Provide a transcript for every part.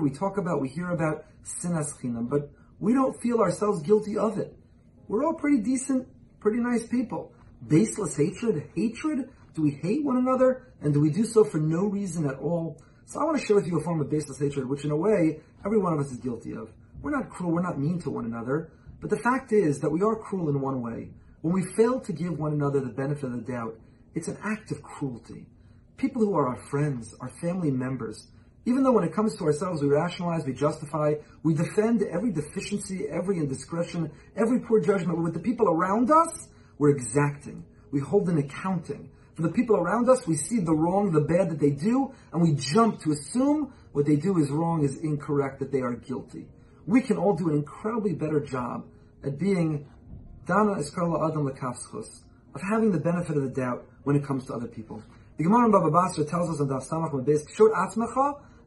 we talk about, we hear about sinas chinam, but we don't feel ourselves guilty of it. We're all pretty decent, pretty nice people. Baseless hatred, hatred. Do we hate one another, and do we do so for no reason at all? So I want to share with you a form of baseless hatred, which in a way every one of us is guilty of. We're not cruel, we're not mean to one another, but the fact is that we are cruel in one way. When we fail to give one another the benefit of the doubt, it's an act of cruelty. People who are our friends, our family members, even though when it comes to ourselves, we rationalize, we justify, we defend every deficiency, every indiscretion, every poor judgment, but with the people around us, we're exacting. We hold an accounting. For the people around us, we see the wrong, the bad that they do, and we jump to assume what they do is wrong, is incorrect, that they are guilty. We can all do an incredibly better job at being Dana Eskarla Adam Lekafschus, of having the benefit of the doubt when it comes to other people. The Gemara in Baba Basra tells us in Daf Samach Mabez, Kshot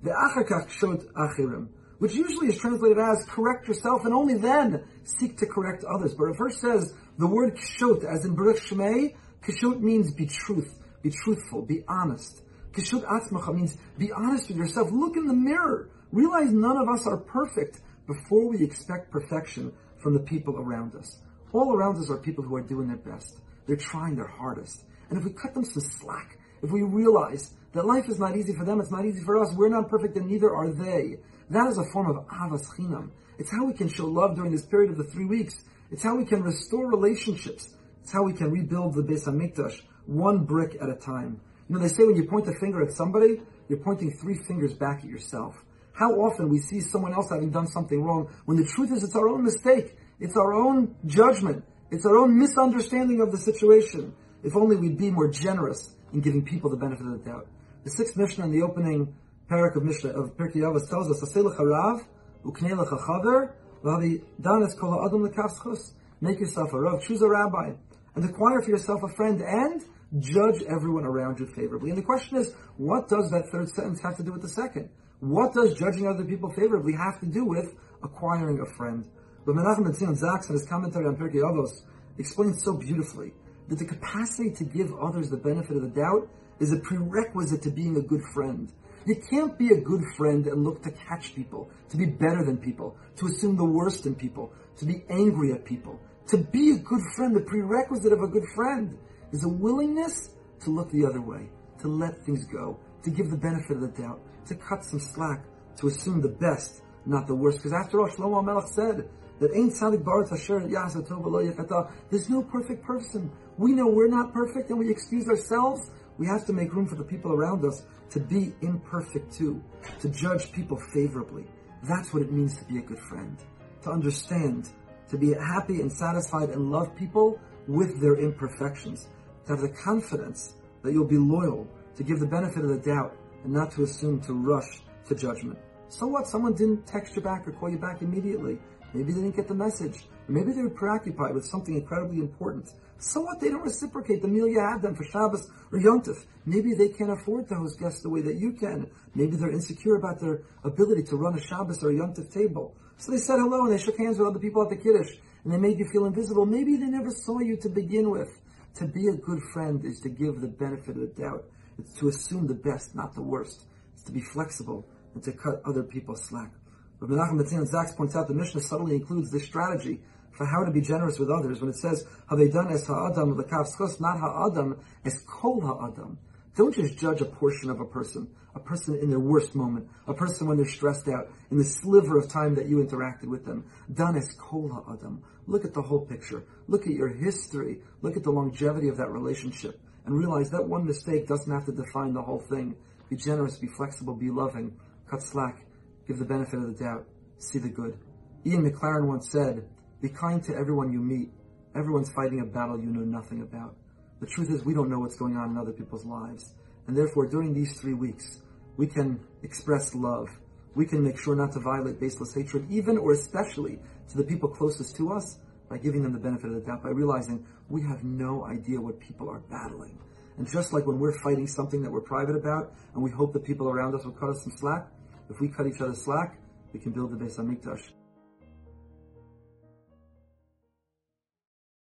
Atzmecha, Ve'achakach Kshot Achirim, which usually is translated as correct yourself and only then seek to correct others. But it first says the word Kshot, as in Baruch Shmei, Kshot means be truth, be truthful, be honest. Kshot Atzmecha means be honest with yourself. Look in the mirror. Realize none of us are perfect before we expect perfection from the people around us. All around us are people who are doing their best. They're trying their hardest. And if we cut them some slack, if we realize that life is not easy for them, it's not easy for us, we're not perfect and neither are they, that is a form of ahavas chinam. It's how we can show love during this period of the three weeks. It's how we can restore relationships. It's how we can rebuild the Beis Hamikdash one brick at a time. You know, they say when you point a finger at somebody, you're pointing three fingers back at yourself. How often we see someone else having done something wrong when the truth is it's our own mistake. It's our own judgment. It's our own misunderstanding of the situation. If only we'd be more generous in giving people the benefit of the doubt. The sixth Mishnah in the opening parak of Mishnah of Pirkei Avos tells us, "Asei harav uknei lecha chaver v'havi danes kol adam lekavschus." Make yourself a rav, choose a rabbi, and acquire for yourself a friend, and judge everyone around you favorably. And the question is, what does that third sentence have to do with the second? What does judging other people favorably have to do with acquiring a friend? But Menachem Ben Zion Zaks in his commentary on Pirkei Avos explains so beautifully that the capacity to give others the benefit of the doubt is a prerequisite to being a good friend. You can't be a good friend and look to catch people, to be better than people, to assume the worst in people, to be angry at people. To be a good friend, the prerequisite of a good friend is a willingness to look the other way, to let things go, to give the benefit of the doubt, to cut some slack, to assume the best, not the worst. Because after all, Shlomo Melech said, that ain't Sadik Barat Hasher Yasa There's no perfect person. We know we're not perfect and we excuse ourselves. We have to make room for the people around us to be imperfect too, to judge people favorably. That's what it means to be a good friend. To understand, to be happy and satisfied and love people with their imperfections. To have the confidence that you'll be loyal, to give the benefit of the doubt, and not to assume to rush to judgment. So what? Someone didn't text you back or call you back immediately. Maybe they didn't get the message. maybe they were preoccupied with something incredibly important. So what? They don't reciprocate the meal you had them for Shabbos or Yontif. Maybe they can't afford to host guests the way that you can. Maybe they're insecure about their ability to run a Shabbos or a Yontif table. So they said hello and they shook hands with other people at the Kiddush and they made you feel invisible. Maybe they never saw you to begin with. To be a good friend is to give the benefit of the doubt. It's to assume the best, not the worst. It's to be flexible and to cut other people slack. Rabbi Menachem Ben Zion Zaks points out the Mishnah subtly includes this strategy for how to be generous with others when it says, have they done as ha'adam l'kav schos, not ha'adam, as kol ha'adam. Don't just judge a portion of a person, a person in their worst moment, a person when they're stressed out, in the sliver of time that you interacted with them. Done as kol ha'adam. Look at the whole picture. Look at your history. Look at the longevity of that relationship. And realize that one mistake doesn't have to define the whole thing. Be generous, be flexible, be loving, cut slack, give the benefit of the doubt, see the good. Ian Maclaren once said, be kind to everyone you meet. Everyone's fighting a battle you know nothing about. The truth is we don't know what's going on in other people's lives. And therefore, during these three weeks, we can express love. We can make sure not to violate baseless hatred, even or especially to the people closest to us, by giving them the benefit of the doubt, by realizing we have no idea what people are battling. And just like when we're fighting something that we're private about, and we hope the people around us will cut us some slack, if we cut each other slack, we can build the Beis Hamikdash